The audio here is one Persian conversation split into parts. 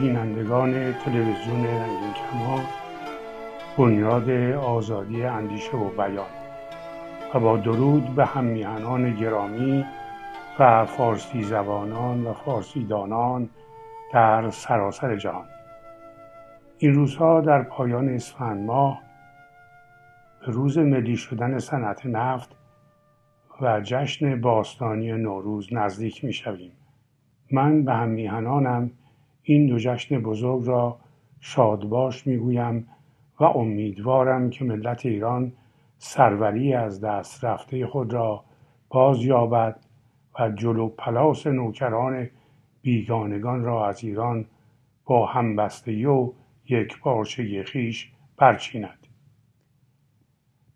بینندگان تلویزیون رنگین کمان بنیاد آزادی اندیشه و بیان و با درود به هم گرامی و فارسی زبانان و فارسی دانان در سراسر جهان این روزها در پایان اسفند ماه به روز ملی شدن صنعت نفت و جشن باستانی نوروز نزدیک می شویم. من به هم این دو جشن بزرگ را شادباش می‌گویم و امیدوارم که ملت ایران سروری از دست رفته خود را باز یابد و جلو پلاس نوکران بیگانگان را از ایران با همبستگی و یک پارچه خیش برچیند.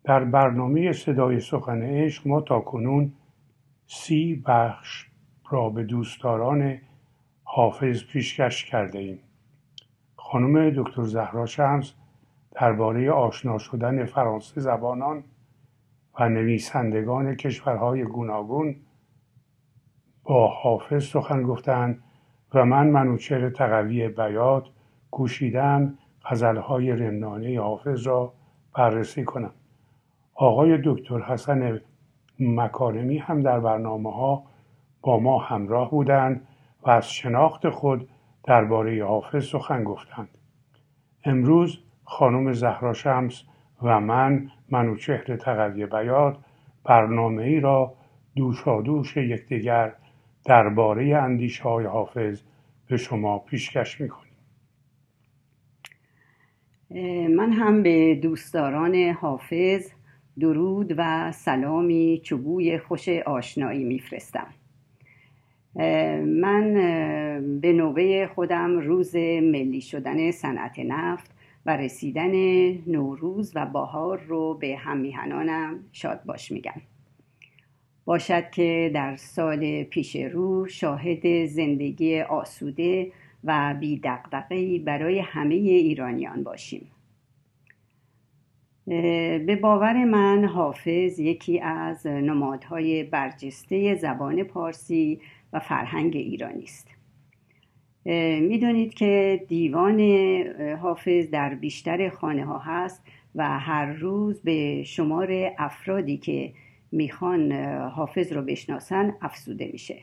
در برنامه صدای سخن عشق ما تا کنون سی بخش را به دوستداران حافظ پیشکش کرده ایم. خانم دکتر زهرا شمس درباره آشنا شدن فرانسه زبانان و نویسندگان کشورهای گوناگون با حافظ سخن گفتند و من منوچهر تقوی بیات کوشیدم غزلهای رندانه حافظ را بررسی کنم آقای دکتر حسن مکارمی هم در برنامه ها با ما همراه بودند و از شناخت خود درباره حافظ سخن گفتند. امروز خانم زهرا شمس و من منوچهر تقوی بیاد برنامه ای را دوشادوش یکدیگر درباره اندیشه های حافظ به شما پیشکش می‌کنیم. من هم به دوستداران حافظ درود و سلامی چوبوی خوش آشنایی میفرستم. من به نوبه خودم روز ملی شدن صنعت نفت و رسیدن نوروز و بهار رو به هم میهنانم شاد باش میگم. باشد که در سال پیش رو شاهد زندگی آسوده و بی برای همه ایرانیان باشیم. به باور من حافظ یکی از نمادهای برجسته زبان پارسی و فرهنگ ایرانی است. می‌دانید که دیوان حافظ در بیشتر خانه ها هست و هر روز به شمار افرادی که می‌خوان حافظ رو بشناسن افسوده میشه.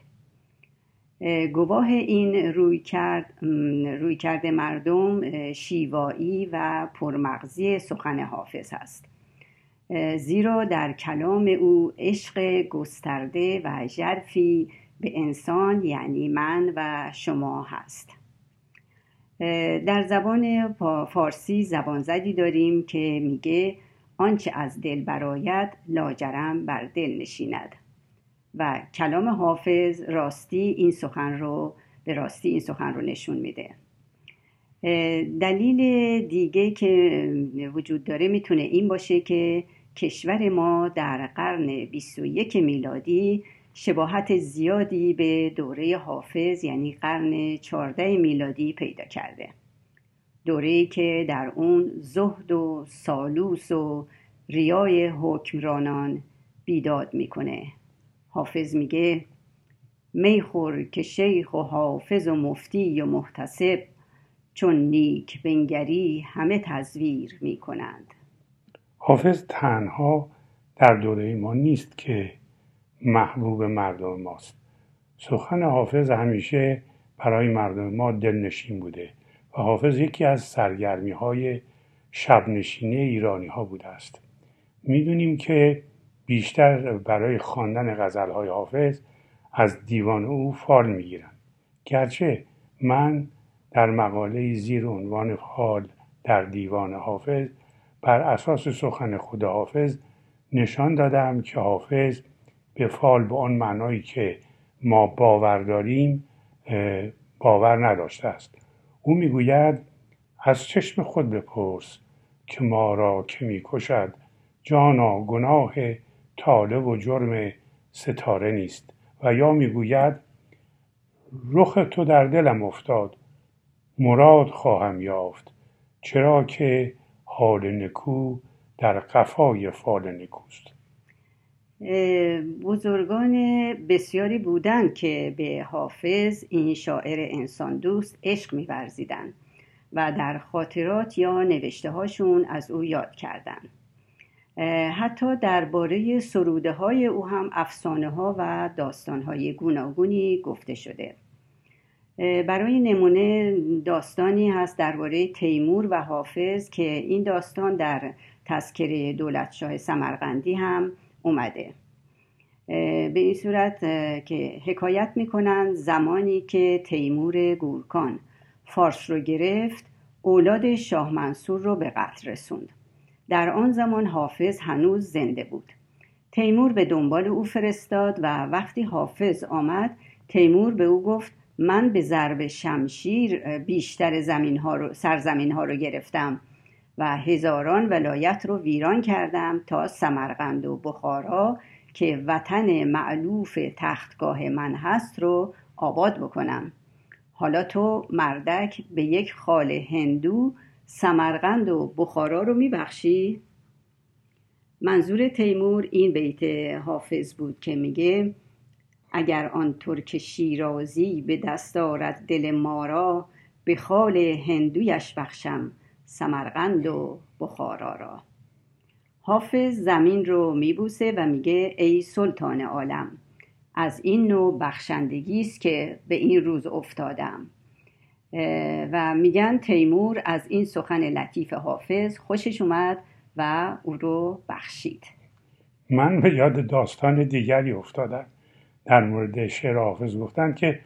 گواه این روی کرد روی کرده مردم شیوایی و پرمغزی سخن حافظ است. زیرا در کلام او عشق گسترده و ژرفی به انسان یعنی من و شما هست. در زبان فارسی زبان زدی داریم که میگه آنچه از دل برایت لاجرم بر دل نشیند. و کلام حافظ راستی این سخن رو به راستی این سخن رو نشون میده. دلیل دیگه که وجود داره می‌تونه این باشه که کشور ما در قرن 21 میلادی شباهت زیادی به دوره حافظ یعنی قرن 14 میلادی پیدا کرده. دوره که در اون زهد و سالوس و ریای حکمرانان بیداد می‌کنه. حافظ میگه میخور که شیخ و حافظ و مفتی و محتسب چون نیک بنگری همه تزویر می‌کنند. حافظ تنها در دوره ما نیست که محبوب مردم ماست. سخن حافظ همیشه برای مردم ما دلنشین بوده و حافظ یکی از سرگرمی های شبنشینی ایرانی ها بوده است. می‌دونیم که بیشتر برای خواندن غزلهای حافظ از دیوان او فال می‌گیرن گرچه من در مقاله زیر عنوان فال در دیوان حافظ بر اساس سخن خود حافظ نشان دادم که حافظ به فال به آن معنایی که ما باور داریم باور نداشته است. او می‌گوید از چشم خود بپرس که ما را که می‌کشد جانا گناه تاله و جرم ستاره نیست. و یا می‌گوید رخ تو در دلم افتاد مراد خواهم یافت چرا که حال نکو در قفای فال نکوست. بزرگان بسیاری بودند که به حافظ این شاعر انسان دوست عشق میورزیدند و در خاطرات یا نوشته هاشون از او یاد کردند. حتی درباره سروده های او هم افسانه ها و داستان های گوناگونی گفته شده. برای نمونه داستانی هست درباره تیمور و حافظ که این داستان در تذکره دولتشاه سمرقندی هم اومده. به این صورت که حکایت می‌کنن زمانی که تیمور گورکان فارس رو گرفت اولاد شاه منصور رو به قتل رسوند. در آن زمان حافظ هنوز زنده بود. تیمور به دنبال او فرستاد و وقتی حافظ آمد تیمور به او گفت من به ضرب شمشیر بیشتر زمین ها رو، سرزمین ها رو گرفتم و هزاران ولایت رو ویران کردم تا سمرقند و بخارا که وطن معلوف تختگاه من هست رو آباد بکنم. حالا تو مردک به یک خال هندو سمرقند و بخارا رو میبخشی؟ منظور تیمور این بیت حافظ بود که میگه اگر آن ترک شیرازی به دست آرد دل ما را به خال هندویش بخشم سمرقند و بخارا را حافظ زمین رو میبوسه و میگه ای سلطان عالم از این نوع بخشندگی است که به این روز افتادم و میگن تیمور از این سخن لطیف حافظ خوشش اومد و او رو بخشید. من به یاد داستان دیگری افتادم. در مورد شعر حافظ گفتن که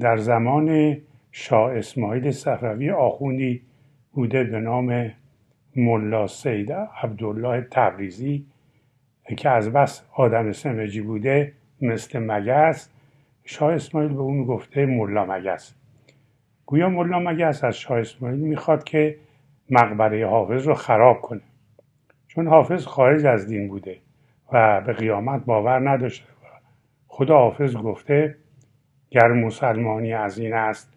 در زمان شاه اسماعیل صفوی آخوندی بوده به نام ملا سید عبدالله تبریزی که از بس آدم سمجی بوده مثل مگس. شاه اسماعیل به اون گفته ملا مگس. گویا ملا مگس از شاه اسماعیل می‌خواد که مقبره حافظ رو خراب کنه؟ چون حافظ خارج از دین بوده و به قیامت باور نداشته. خدا حافظ گفته گر مسلمانی از این است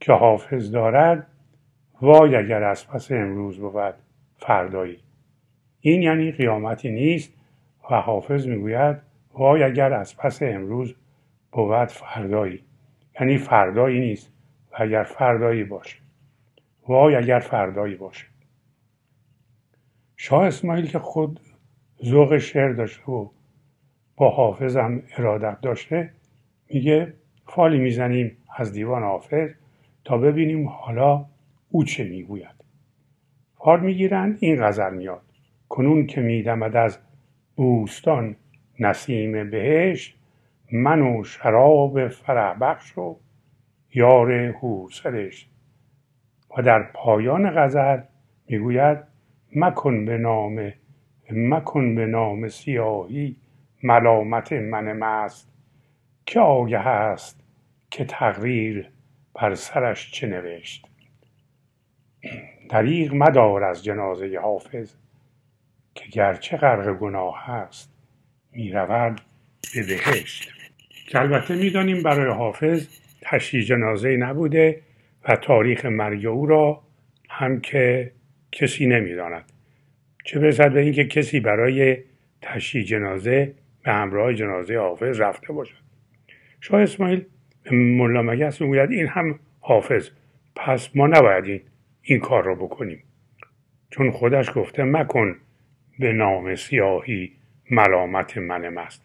که حافظ دارد وای اگر از پس امروز بود فردایی. این یعنی قیامتی نیست و حافظ می‌گوید وای اگر از پس امروز بود فردایی. یعنی فردایی نیست. اگر فردایی باشه. وای اگر فردایی باشه. شاه اسماعیل که خود ذوق شعر داشته و با حافظ هم ارادت داشته میگه فالی می‌زنیم از دیوان حافظ تا ببینیم حالا او چه می‌گوید. فال می‌گیرند این غزل میاد. کنون که میدمد از بوستان نسیم بهشت من و شراب فرح بخش و یار هوسرش و در پایان غزل می‌گوید مکن به نام مکن به نام سیاهی ملامت من مست. که آگه است که تقریر بر سرش چه نوشت. دریغ مدار از جنازه حافظ که گرچه غرق گناه هست می‌رود به بهشت. که البته می‌دانیم برای حافظ تشییع جنازه نبوده و تاریخ مرگ او را هم که کسی نمی‌داند. چه برسد به اینکه کسی برای تشییع جنازه به همراه جنازه حافظ رفته باشد. شاه اسماعیل ملا مگس می‌گوید این هم حافظ پس ما نباید این, این کار را بکنیم. چون خودش گفته مکن به نام سیاهی ملامت من مست.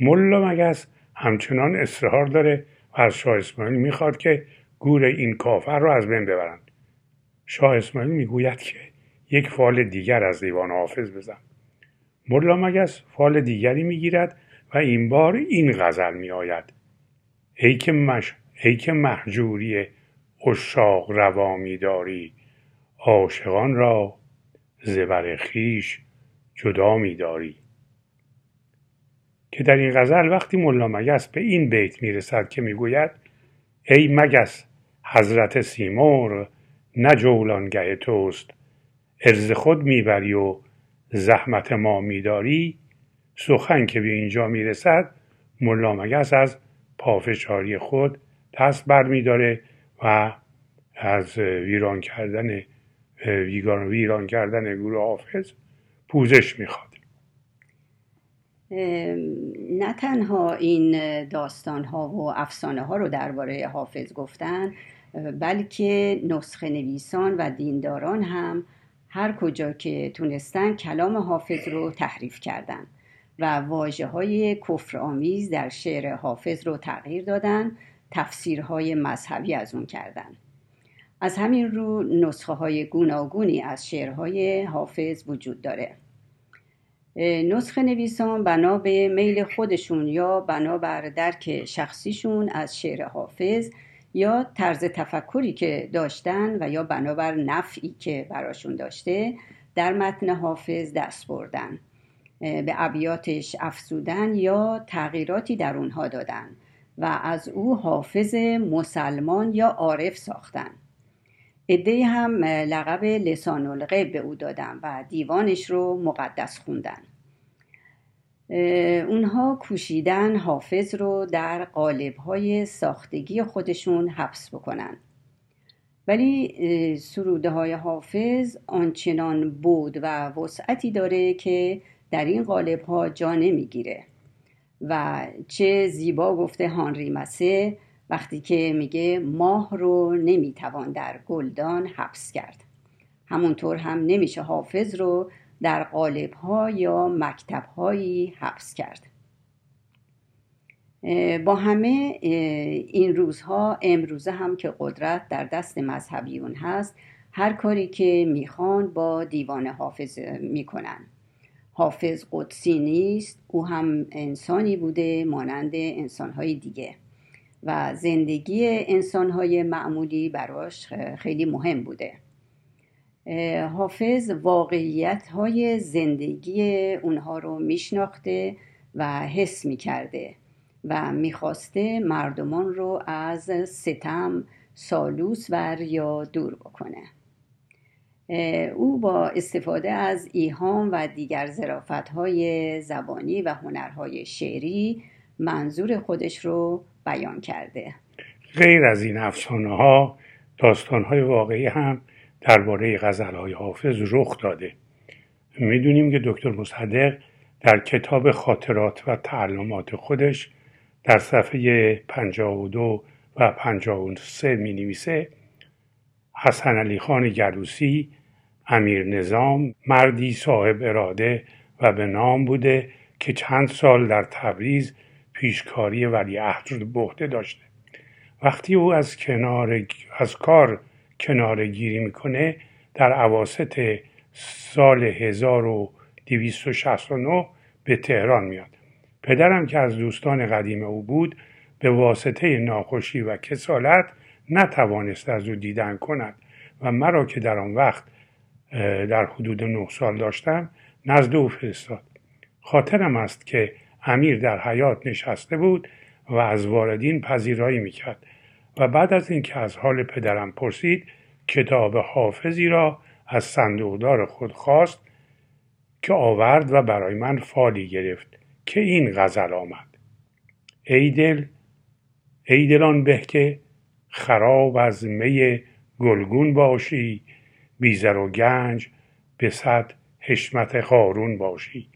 ملا مگس همچنان اصرار داره از شاه اسماعیل می‌خواد که گور این کافر را از بین ببرند شاه اسماعیل می‌گوید که یک فال دیگر از دیوان حافظ بزن. ملا مگس فال دیگری می‌گیرد و این بار این غزل میآید. ای که مش... ای که محجوری اشاق روا میداری عاشقان را زبر خیش جدا میداری. که در این غزل وقتی ملا مگس به این بیت می‌رسد که می‌گوید ای مگس حضرت سیمور نه جولانگه توست. ارز خود می‌بری و زحمت ما میداری. سخن که به اینجا می‌رسد ملا مگس از پافشاری خود دست بر میداره و از ویران کردن ویران کردن گروه حافظ پوزش می‌خواد. نه تنها این داستان ها و افسانه ها رو درباره حافظ گفتن بلکه نسخه نویسان و دینداران هم هر کجا که تونستن کلام حافظ رو تحریف کردن و واجه های کفر در شعر حافظ رو تغییر دادن تفسیرهای مذهبی از اون کردن. از همین رو نسخه های گوناگونی از شعرهای حافظ وجود داره. نسخه نویسان بنا به میل خودشون یا بنا بر درک شخصیشون از شعر حافظ یا طرز تفکری که داشتن و یا بنابر نفعی که براشون داشته در متن حافظ دست بردن به ابیاتش افزودن یا تغییراتی در اونها دادن و از او حافظ مسلمان یا عارف ساختن. عده هم لقب لسان الغیب به او دادن و دیوانش رو مقدس خوندن. اونها کوشیدن حافظ رو در قالبهای ساختگی خودشون حبس بکنن. ولی سروده های حافظ آنچنان بود و وسعتی داره که در این قالب ها جا نمی‌گیره. و چه زیبا گفته هانری مسه وقتی که میگه ماه رو نمی‌توان در گلدان حبس کرد. همونطور هم نمیشه حافظ رو در قالب ها یا مکتب هایی حبس کرد. با همه این روزها امروزه هم که قدرت در دست مذهبیون هست هر کاری که می‌خوان با دیوان حافظ می‌کنن. حافظ قدسی نیست او هم انسانی بوده مانند انسانهای دیگه. و زندگی انسانهای معمولی براش خیلی مهم بوده. حافظ واقعیت های زندگی اونها رو میشناخته و حس می‌کرده و می‌خواسته مردمان رو از ستم سالوس ور یا دور بکنه. او با استفاده از ایهام و دیگر زرافت های زبانی و هنرهای شعری منظور خودش رو بیان کرده. غیر از این افسانه ها داستان های واقعی هم درباره غزل های حافظ رخ داده. می‌دونیم که دکتر مصدق در کتاب خاطرات و تعلمات خودش در صفحه 52 و 53 می نویسه حسن علی خان گلوسی امیر نظام مردی صاحب اراده و به نام بوده که چند سال در تبریز پیشکاری ولیعهد رو عهده داشته. وقتی او از کنار از کار کناره گیری می‌کنه در عواست سال 1269 به تهران میاد. پدرم که از دوستان قدیم او بود به واسطه ناخوشی و کسالت نتوانست از او دیدن کند و مرا که در آن وقت در حدود نه سال داشتم نزد او فرستاد. خاطرم است که امیر در حیات نشسته بود و از واردین پذیرایی می‌کرد و بعد از اینکه از حال پدرم پرسید کتاب حافظی را از صندوقدار خود خواست که آورد و برای من فالی گرفت که این غزل آمد. ای دل ای دلان به که خراب از می گلگون باشی بیزر و گنج به صد حشمت قارون باشی.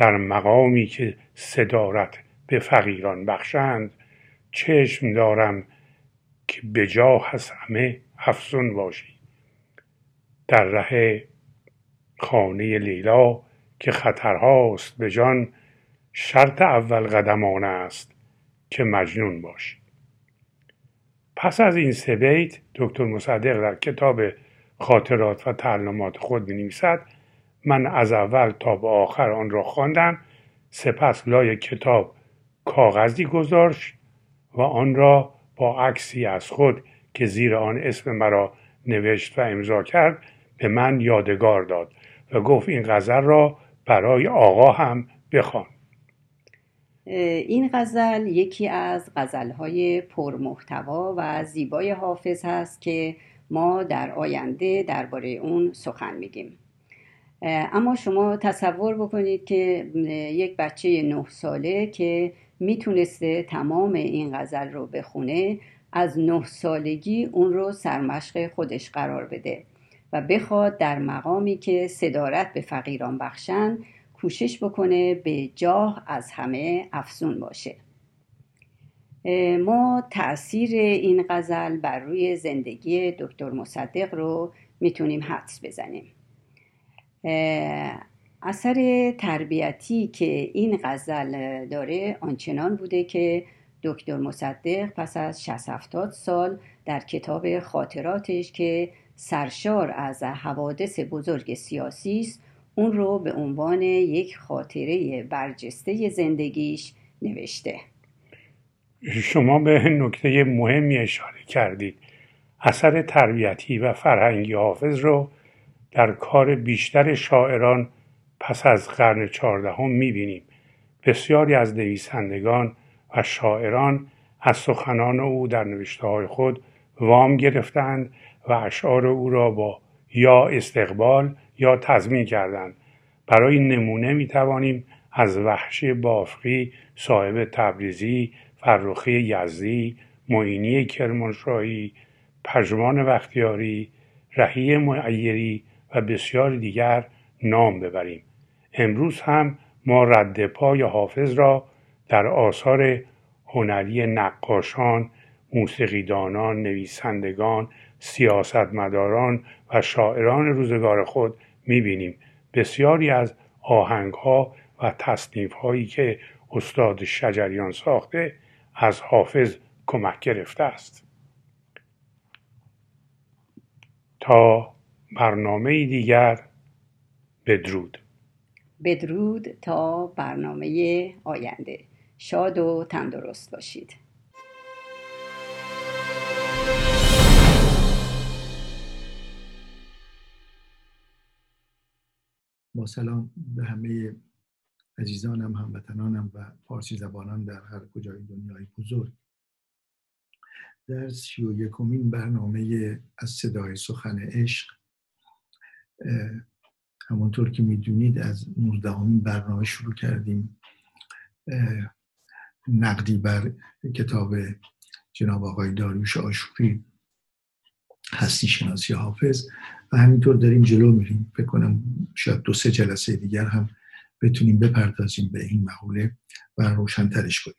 در مقامی که صدارت به فقیران بخشند چشم دارم که به جا از همه افزون باشی. در ره خانه لیلا که خطرهاست به جان شرط اول قدمان است که مجنون باشی. پس از این سه بیت دکتر مصدق در کتاب خاطرات و تعلمات خود بنویسد من از اول تا به آخر آن را خواندم سپس لای کتاب کاغذی گذاشت و آن را با عکسی از خود که زیر آن اسم مرا نوشت و امضا کرد به من یادگار داد و گفت این غزل را برای آقا هم بخوان. این غزل یکی از غزلهای پرمحتوا و زیبای حافظ هست که ما در آینده درباره اون سخن میگیم. اما شما تصور بکنید که یک بچه نه ساله که می‌تونسته تمام این غزل رو بخونه از نه سالگی اون رو سرمشق خودش قرار بده و بخواد در مقامی که صدارت به فقیران بخشن کوشش بکنه به جاه از همه افزون باشه. ما تاثیر این غزل بر روی زندگی دکتر مصدق رو می‌تونیم حدس بزنیم. اثر تربیتی که این غزل داره آنچنان بوده که دکتر مصدق پس از 60 سال در کتاب خاطراتش که سرشار از حوادث بزرگ سیاسی است اون رو به عنوان یک خاطره برجسته زندگیش نوشته. شما به نکته مهمی اشاره کردید. اثر تربیتی و فرهنگی حافظ رو در کار بیشتر شاعران پس از قرن چهاردهم می‌بینیم. بسیاری از نویسندگان و شاعران از سخنان او در نوشته های خود وام گرفتند و اشعار او را با یا استقبال یا تضمین کردند. برای نمونه می توانیم از وحشی بافقی صاحب تبریزی فرخی یزدی معینی کرمانشاهی پژمان وقتیاری رهی معیری و بسیار دیگر نام ببریم. امروز هم ما رد پای حافظ را در آثار هنری نقاشان موسیقیدانان نویسندگان سیاستمداران و شاعران روزگار خود می‌بینیم. بسیاری از آهنگها و تصنیف هایی که استاد شجریان ساخته از حافظ کمک گرفته است. تا برنامه دیگر. بدرود. بدرود تا برنامه آینده. شاد و تندرست باشید. با سلام به همه عزیزانم هموطنانم و فارسی زبانان در هر کجای دنیای بزرگ. در سی و یکمین برنامه از صدای سخن عشق همونطور که می‌دونید از نوزدهمین برنامه شروع کردیم نقدی بر کتاب جناب آقای داریوش آشوری هستی شناسی حافظ و همینطور داریم جلو میریم. فکر کنم شاید دو سه جلسه دیگر هم بتونیم بپردازیم به این مقوله و روشنترش کنیم.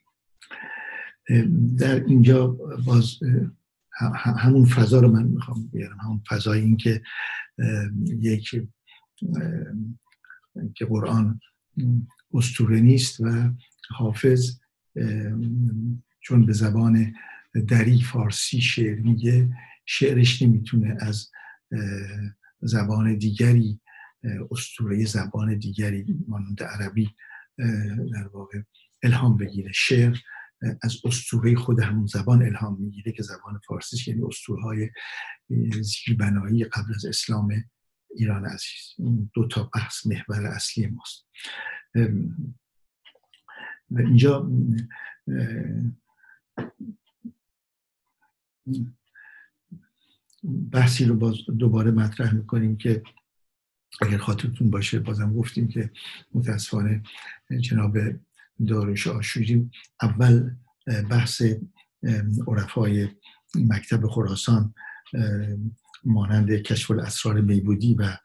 در اینجا باز همون فضا رو من می‌خوام بیارم. همون فضای این که یک که قرآن استوره نیست و حافظ چون به زبان دری فارسی شعر میگه شعرش نمی‌تونه از زبان دیگری استوره زبان دیگری مانند عربی در واقع الهام بگیره. شعر از استوره خود همون زبان الهام می‌گیره که زبان فارسی یعنی استوره های زیربنایی قبل از اسلام ایران عزیز. دو تا بحث محور اصلی ماست. و اینجا بحثی رو باز دوباره مطرح می‌کنیم که اگر خاطرتون باشه بازم گفتیم که متاسفانه جناب دارش آشوری اول بحث عرفای مکتب خراسان مانند کشف الاسرار میبودی و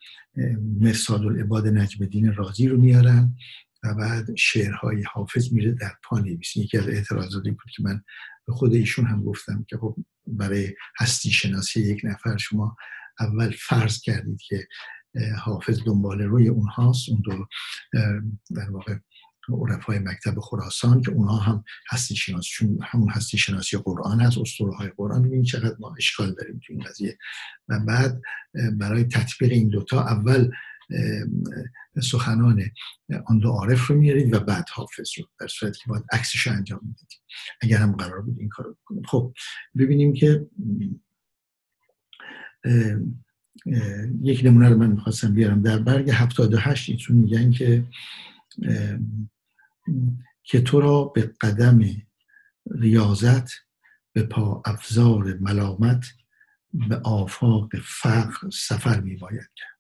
مرساد العباد نجم الدین رازی رو میارن و بعد شعرهای حافظ میره در پا نویسین یکی از اعتراضاتی بود که من به خود ایشون هم گفتم که خب برای هستی شناسی یک نفر شما اول فرض کردید که حافظ دنبال روی اونهاست. اون دو در واقع عرفای مکتب خراسان که اونها هم هستی شناسی چون همون هستی شناسی قرآن هست اسطوره های قرآن ببینید چقدر ما اشکال داریم تو این قضیه. و بعد برای تطبیق این دوتا اول سخنان آن دو عارف رو میارید و بعد حافظ رو در صورتی که باید عکسش رو انجام می‌دید. اگر هم قرار بود این کار رو بکنیم. خب ببینیم که یک نمونه رو من می‌خواستم بیارم. در برگ 78 ایشون میگن که که تو را به قدم ریاضت به پا افزار ملامت به آفاق فقر سفر می باید کرد.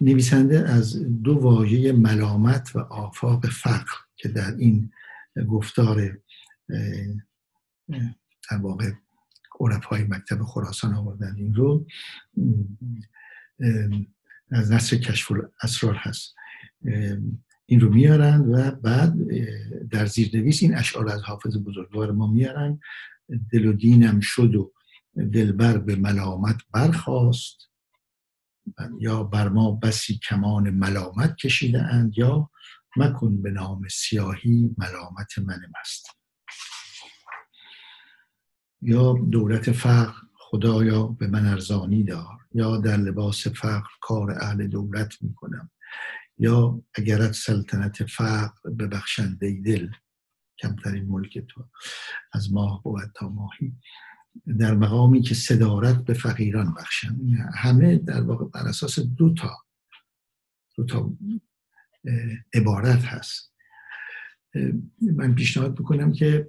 نویسنده از دو واژه ملامت و آفاق فقر که در این گفتار در واقع عرف های مکتب خراسان آوردن این رو از نصر کشف اسرار هست. این رو میارن و بعد در زیرنویس این اشعار از حافظ بزرگوار ما میارن. دل و دینم شد و دلبر به ملامت برخواست یا بر ما بسی کمان ملامت کشیده اند یا مکن به نام سیاهی ملامت من مست. یا دولت فقر خدایا به من ارزانی دار. یا در لباس فقر کار اهل دولت می‌کنم. یا اگرت سلطنت فقر ببخشنده دل کمترین ملک تو. از ماه بود تا ماهی. در مقامی که صدارت به فقیران بخشن همه در واقع بر اساس دو تا دو تا عبارت هست. من پیشنهاد می‌کنم که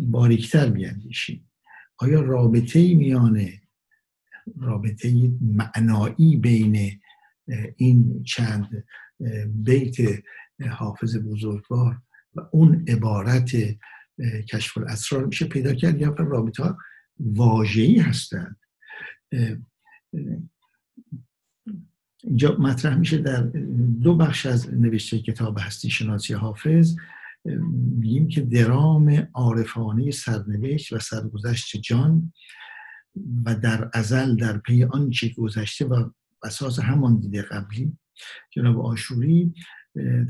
باریکتر بیاندیشیم. آیا رابطه میان رابطه معنایی بین این چند بیت حافظ بزرگوار و اون عبارت کشف الاسرار میشه پیدا کرد. یا رابطه ها هستند. اینجا مطرح میشه در دو بخش از نوشته کتاب هستی شناسی حافظ. میگیم که درام عارفانه سرنوشت و سرگذشت جان و در ازل در پی آنچه گذشته و اساس همان دیده قبلی جناب آشوری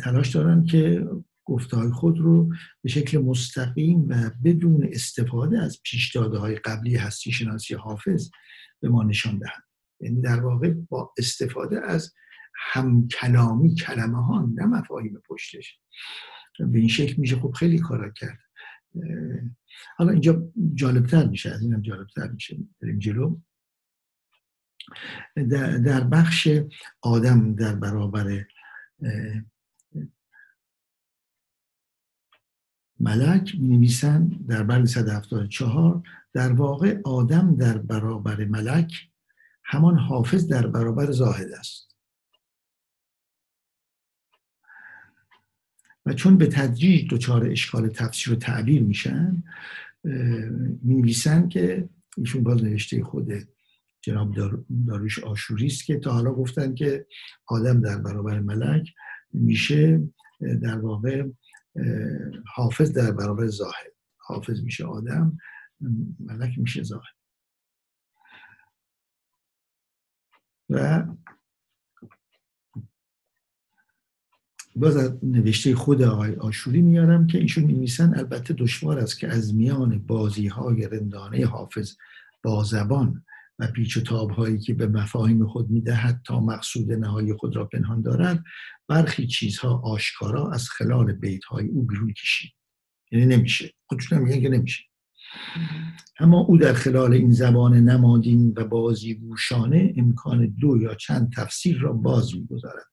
تلاش دارن که گفته خود رو به شکل مستقیم و بدون استفاده از پیش های قبلی هستی شناسی حافظ به ما نشان دهند. یعنی در واقع با استفاده از همکلامی کلمه ها نه مفاهیم پشتش. به این شکل میشه خب خیلی کارا کرد. حالا اینجا جالبتر میشه از اینم جالبتر میشه. بریم جلو. در بخش آدم در برابر ملک می نویسن در بند 174 در واقع آدم در برابر ملک همان حافظ در برابر زاهد است. و چون به تدریج دچار اشکال تفسیر و تعبیر میشن می نویسن که ایشون باز نوشته خود جناب داروش آشوری است که تا حالا گفتن که آدم در برابر ملک میشه در واقع حافظ در برابر زاهد حافظ میشه آدم ملک میشه زاهد و باز از نوشته خود آقای آشوری میارم که ایشون میمیسن البته دشوار است که از میان بازی های رندانه حافظ با زبان و پیچ و تاب هایی که به مفاهیم خود می‌دهد تا مقصود نهایی خود را پنهان دارد برخی چیزها آشکارا از خلال بیت های او بیرون کشید. یعنی نمیشه. خودشون میگن که نمیشه. اما او در خلال این زبان نمادین و بازی گوشانه امکان دو یا چند تفسیر را باز می‌گذارد.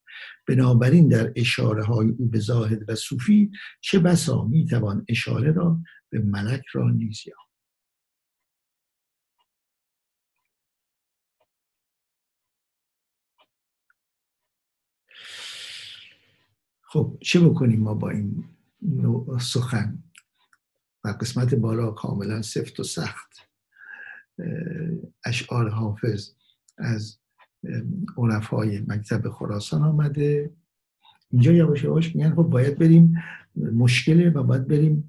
بنابراین در اشاره های او به زاهد و صوفی چه بسا می‌توان اشاره را به ملک را نیز خب چه بکنیم ما با این نوع سخن؟ و قسمت بالا کاملا سفت و سخت اشعار حافظ از عرفای مکتب خراسان آمده. اینجا یواش یواش میگن خب باید بریم مشکله و باید بریم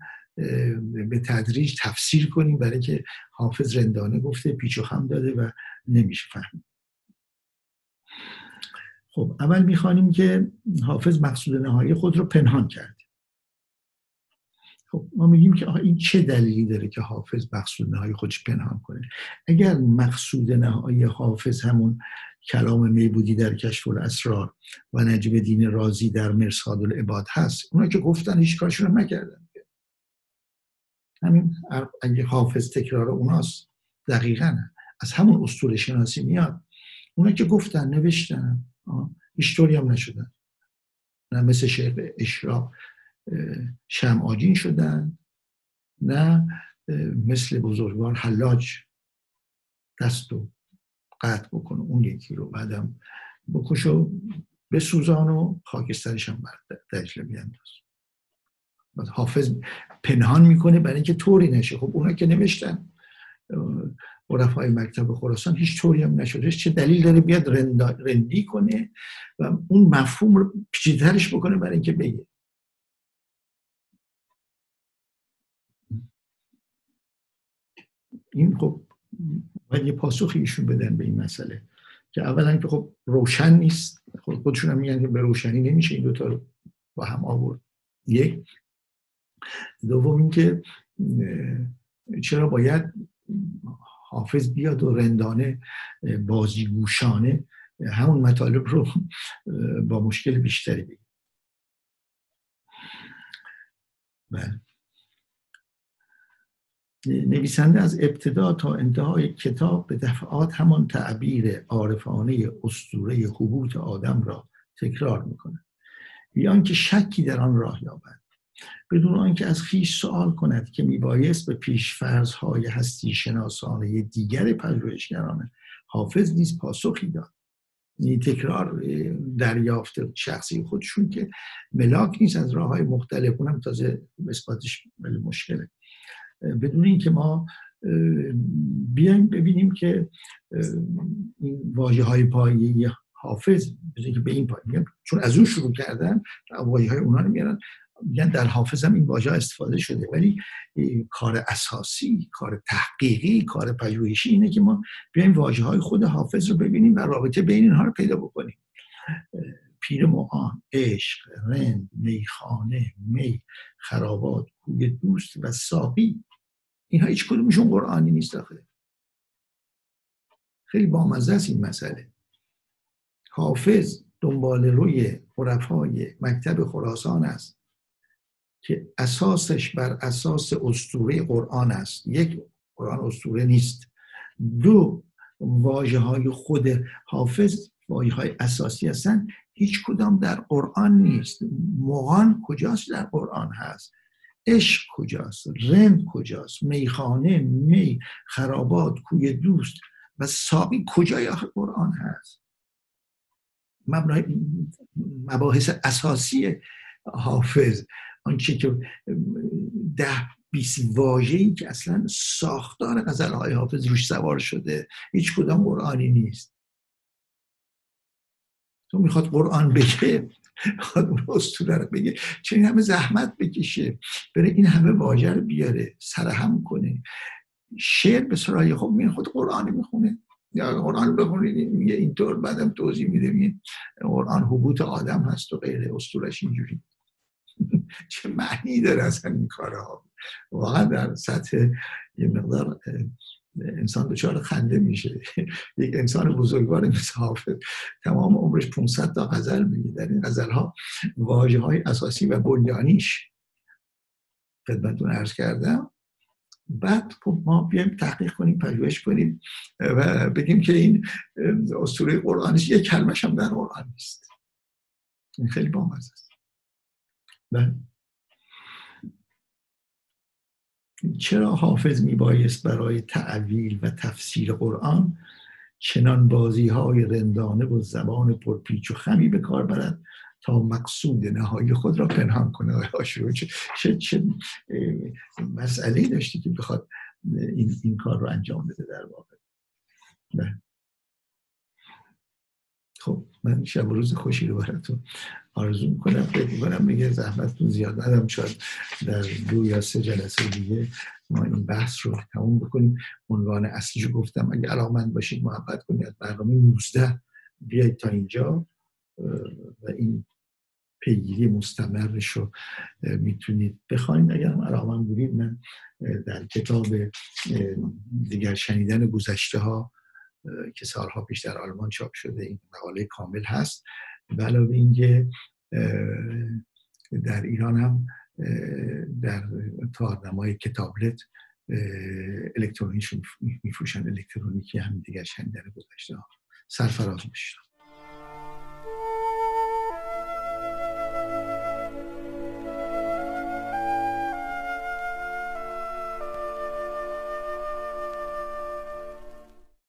به تدریج تفسیر کنیم برای که حافظ رندانه گفته پیچ و خم داده و نمیشه فهمید. خب اول می‌خوانیم که حافظ مقصود نهایی خود رو پنهان کرد خب ما میگیم که این چه دلیلی داره که حافظ مقصود نهایی خودش پنهان کنه؟ اگر مقصود نهایی حافظ همون کلام میبودی در کشف الاسرار و نجب دین رازی در مرساد العباد هست اونا که گفتن هیچ کارشون رو نکردن. همین اگه حافظ تکرار اوناست دقیقا از همون اصول شناسی میاد. اونا که گفتن نوشتن هیچ هم نشدن. نه مثل شیخ اشراق شمعاجین شدن نه مثل بزرگوار حلاج دست و قطع بکنه اون یکی رو بعدم بکش و سوزان و خاکسترش هم بر دجله بینداز حافظ پنهان می‌کنه برای اینکه طوری نشه. خب اونا که نوشتن عرفای مکتب خراسان هیچ طوری هم نشده. چه دلیل داره بیاد رندی کنه و اون مفهوم رو پیچیدترش بکنه برای اینکه بگه. این خب باید یه پاسخی ایشون بدن به این مسئله که اولا که خب روشن نیست. خب خودشون هم میگن که به روشنی نمیشه این دوتا رو با هم آورد. یک. دوم اینکه چرا باید حافظ بیاد و رندانه بازیگوشانه همون مطالب رو با مشکل بیشتری بگیر بله. نویسنده از ابتدا تا انتهای کتاب به دفعات همان تعبیر عارفانه اسطوره حبوط آدم را تکرار می‌کنه بیان که شکی در آن راه یابد. بدون آنکه از خیش سوال کند که میبایست به پیشفرزهای هستی شناسانه دیگر پژوهشگران حافظ نیز پاسخی داد. این تکرار دریافت شخصی خودشون که ملاک نیست از راه های مختلف اونم تازه اثباتش مشکله. بدون اینکه ما بیایم ببینیم که این واجه های پایی حافظ که به این پای چون از اون شروع کردن واجه های اونا رو میارن میگن در حافظ هم این واژه استفاده شده. ولی کار اساسی کار تحقیقی کار پژوهشی اینه که ما بیایم واژه های خود حافظ رو ببینیم و رابطه بین اینها رو پیدا بکنیم. پیر معان عشق رند میخانه می خرابات کوی دوست و ساقی. اینها هیچ کدومشون قرآنی نیست داخله خیلی بامزه است این مسئله. حافظ دنبال روی عرفای مکتب خراسان است. که اساسش بر اساس استوره قرآن است. یک قرآن استوره نیست. دو واجه های خود حافظ واجه های اساسی هستن. هیچ کدام در قرآن نیست. مغان کجاست در قرآن هست؟ عشق کجاست؟ رند کجاست؟ میخانه می خرابات کوی دوست. و ساقی کجای آخر قرآن هست؟ مباحث اساسی حافظ. آنچه که ده بیست واژه‌ای که اصلا ساختار غزلهای حافظ روش سوار شده هیچ کدام قرآنی نیست. تو می‌خواد قرآن بگه می‌خواد اون اسطوره رو بگه چه همه زحمت بکشه؟ بره این همه واژه رو بیاره سرهم کنه. شعر به سرای خب میره خود قرآن می‌خونه. یا قرآن بخونید میگه اینطور بعدم توضیح میده قرآن حبوط آدم هست و غیره اسطورش اینجوری. چه معنی داره اصلا این کارها؟ واقعا در سطح یه مقدار انسان دچار خنده میشه. یک انسان بزرگوار مثل حافظ تمام عمرش 500 تا غزل میگه. در این غزل ها واجه های اساسی و بنیانیش خدمتتون عرض کردم. بعد خب ما بیایم تحقیق کنیم پژوهش کنیم و بگیم که این اسطوره قرآنی یک کلمش هم در قرآن نیست. این خیلی بامزه است. بله. چرا حافظ میبایست برای تعویل و تفسیر قرآن چنان بازی های رندانه و زبان پرپیچ و خمی به کار برد تا مقصود نهایی خود را پنهان کنه؟ چه, چه, چه مسئله داشتی که بخواد این, این کار رو انجام بده در واقع؟ بله. خب من شب و روز خوشی رو براتون آرزو می‌کنم فکر می‌کنم میگه زحمتتون زیاد ندم شاید در دو یا سه جلسه دیگه ما این بحث رو تموم بکنیم. عنوان اصلیشو گفتم اگه علاقمند باشید محبت کنید برنامه 19 بیاید تا اینجا و این پیگیری مستمرش رو می‌تونید بخواید اگر هم علاقمند بودید من در کتاب دیگر شنیدن گذشته ها که سالها پیش در آلمان چاپ شده این مقاله کامل هست. علاوه اینکه در ایران هم در تارنمای کتابلت الکترونیش میفروشن الکترونیکی هم دیگر شنیدن گذشته ها. سرفراز میشن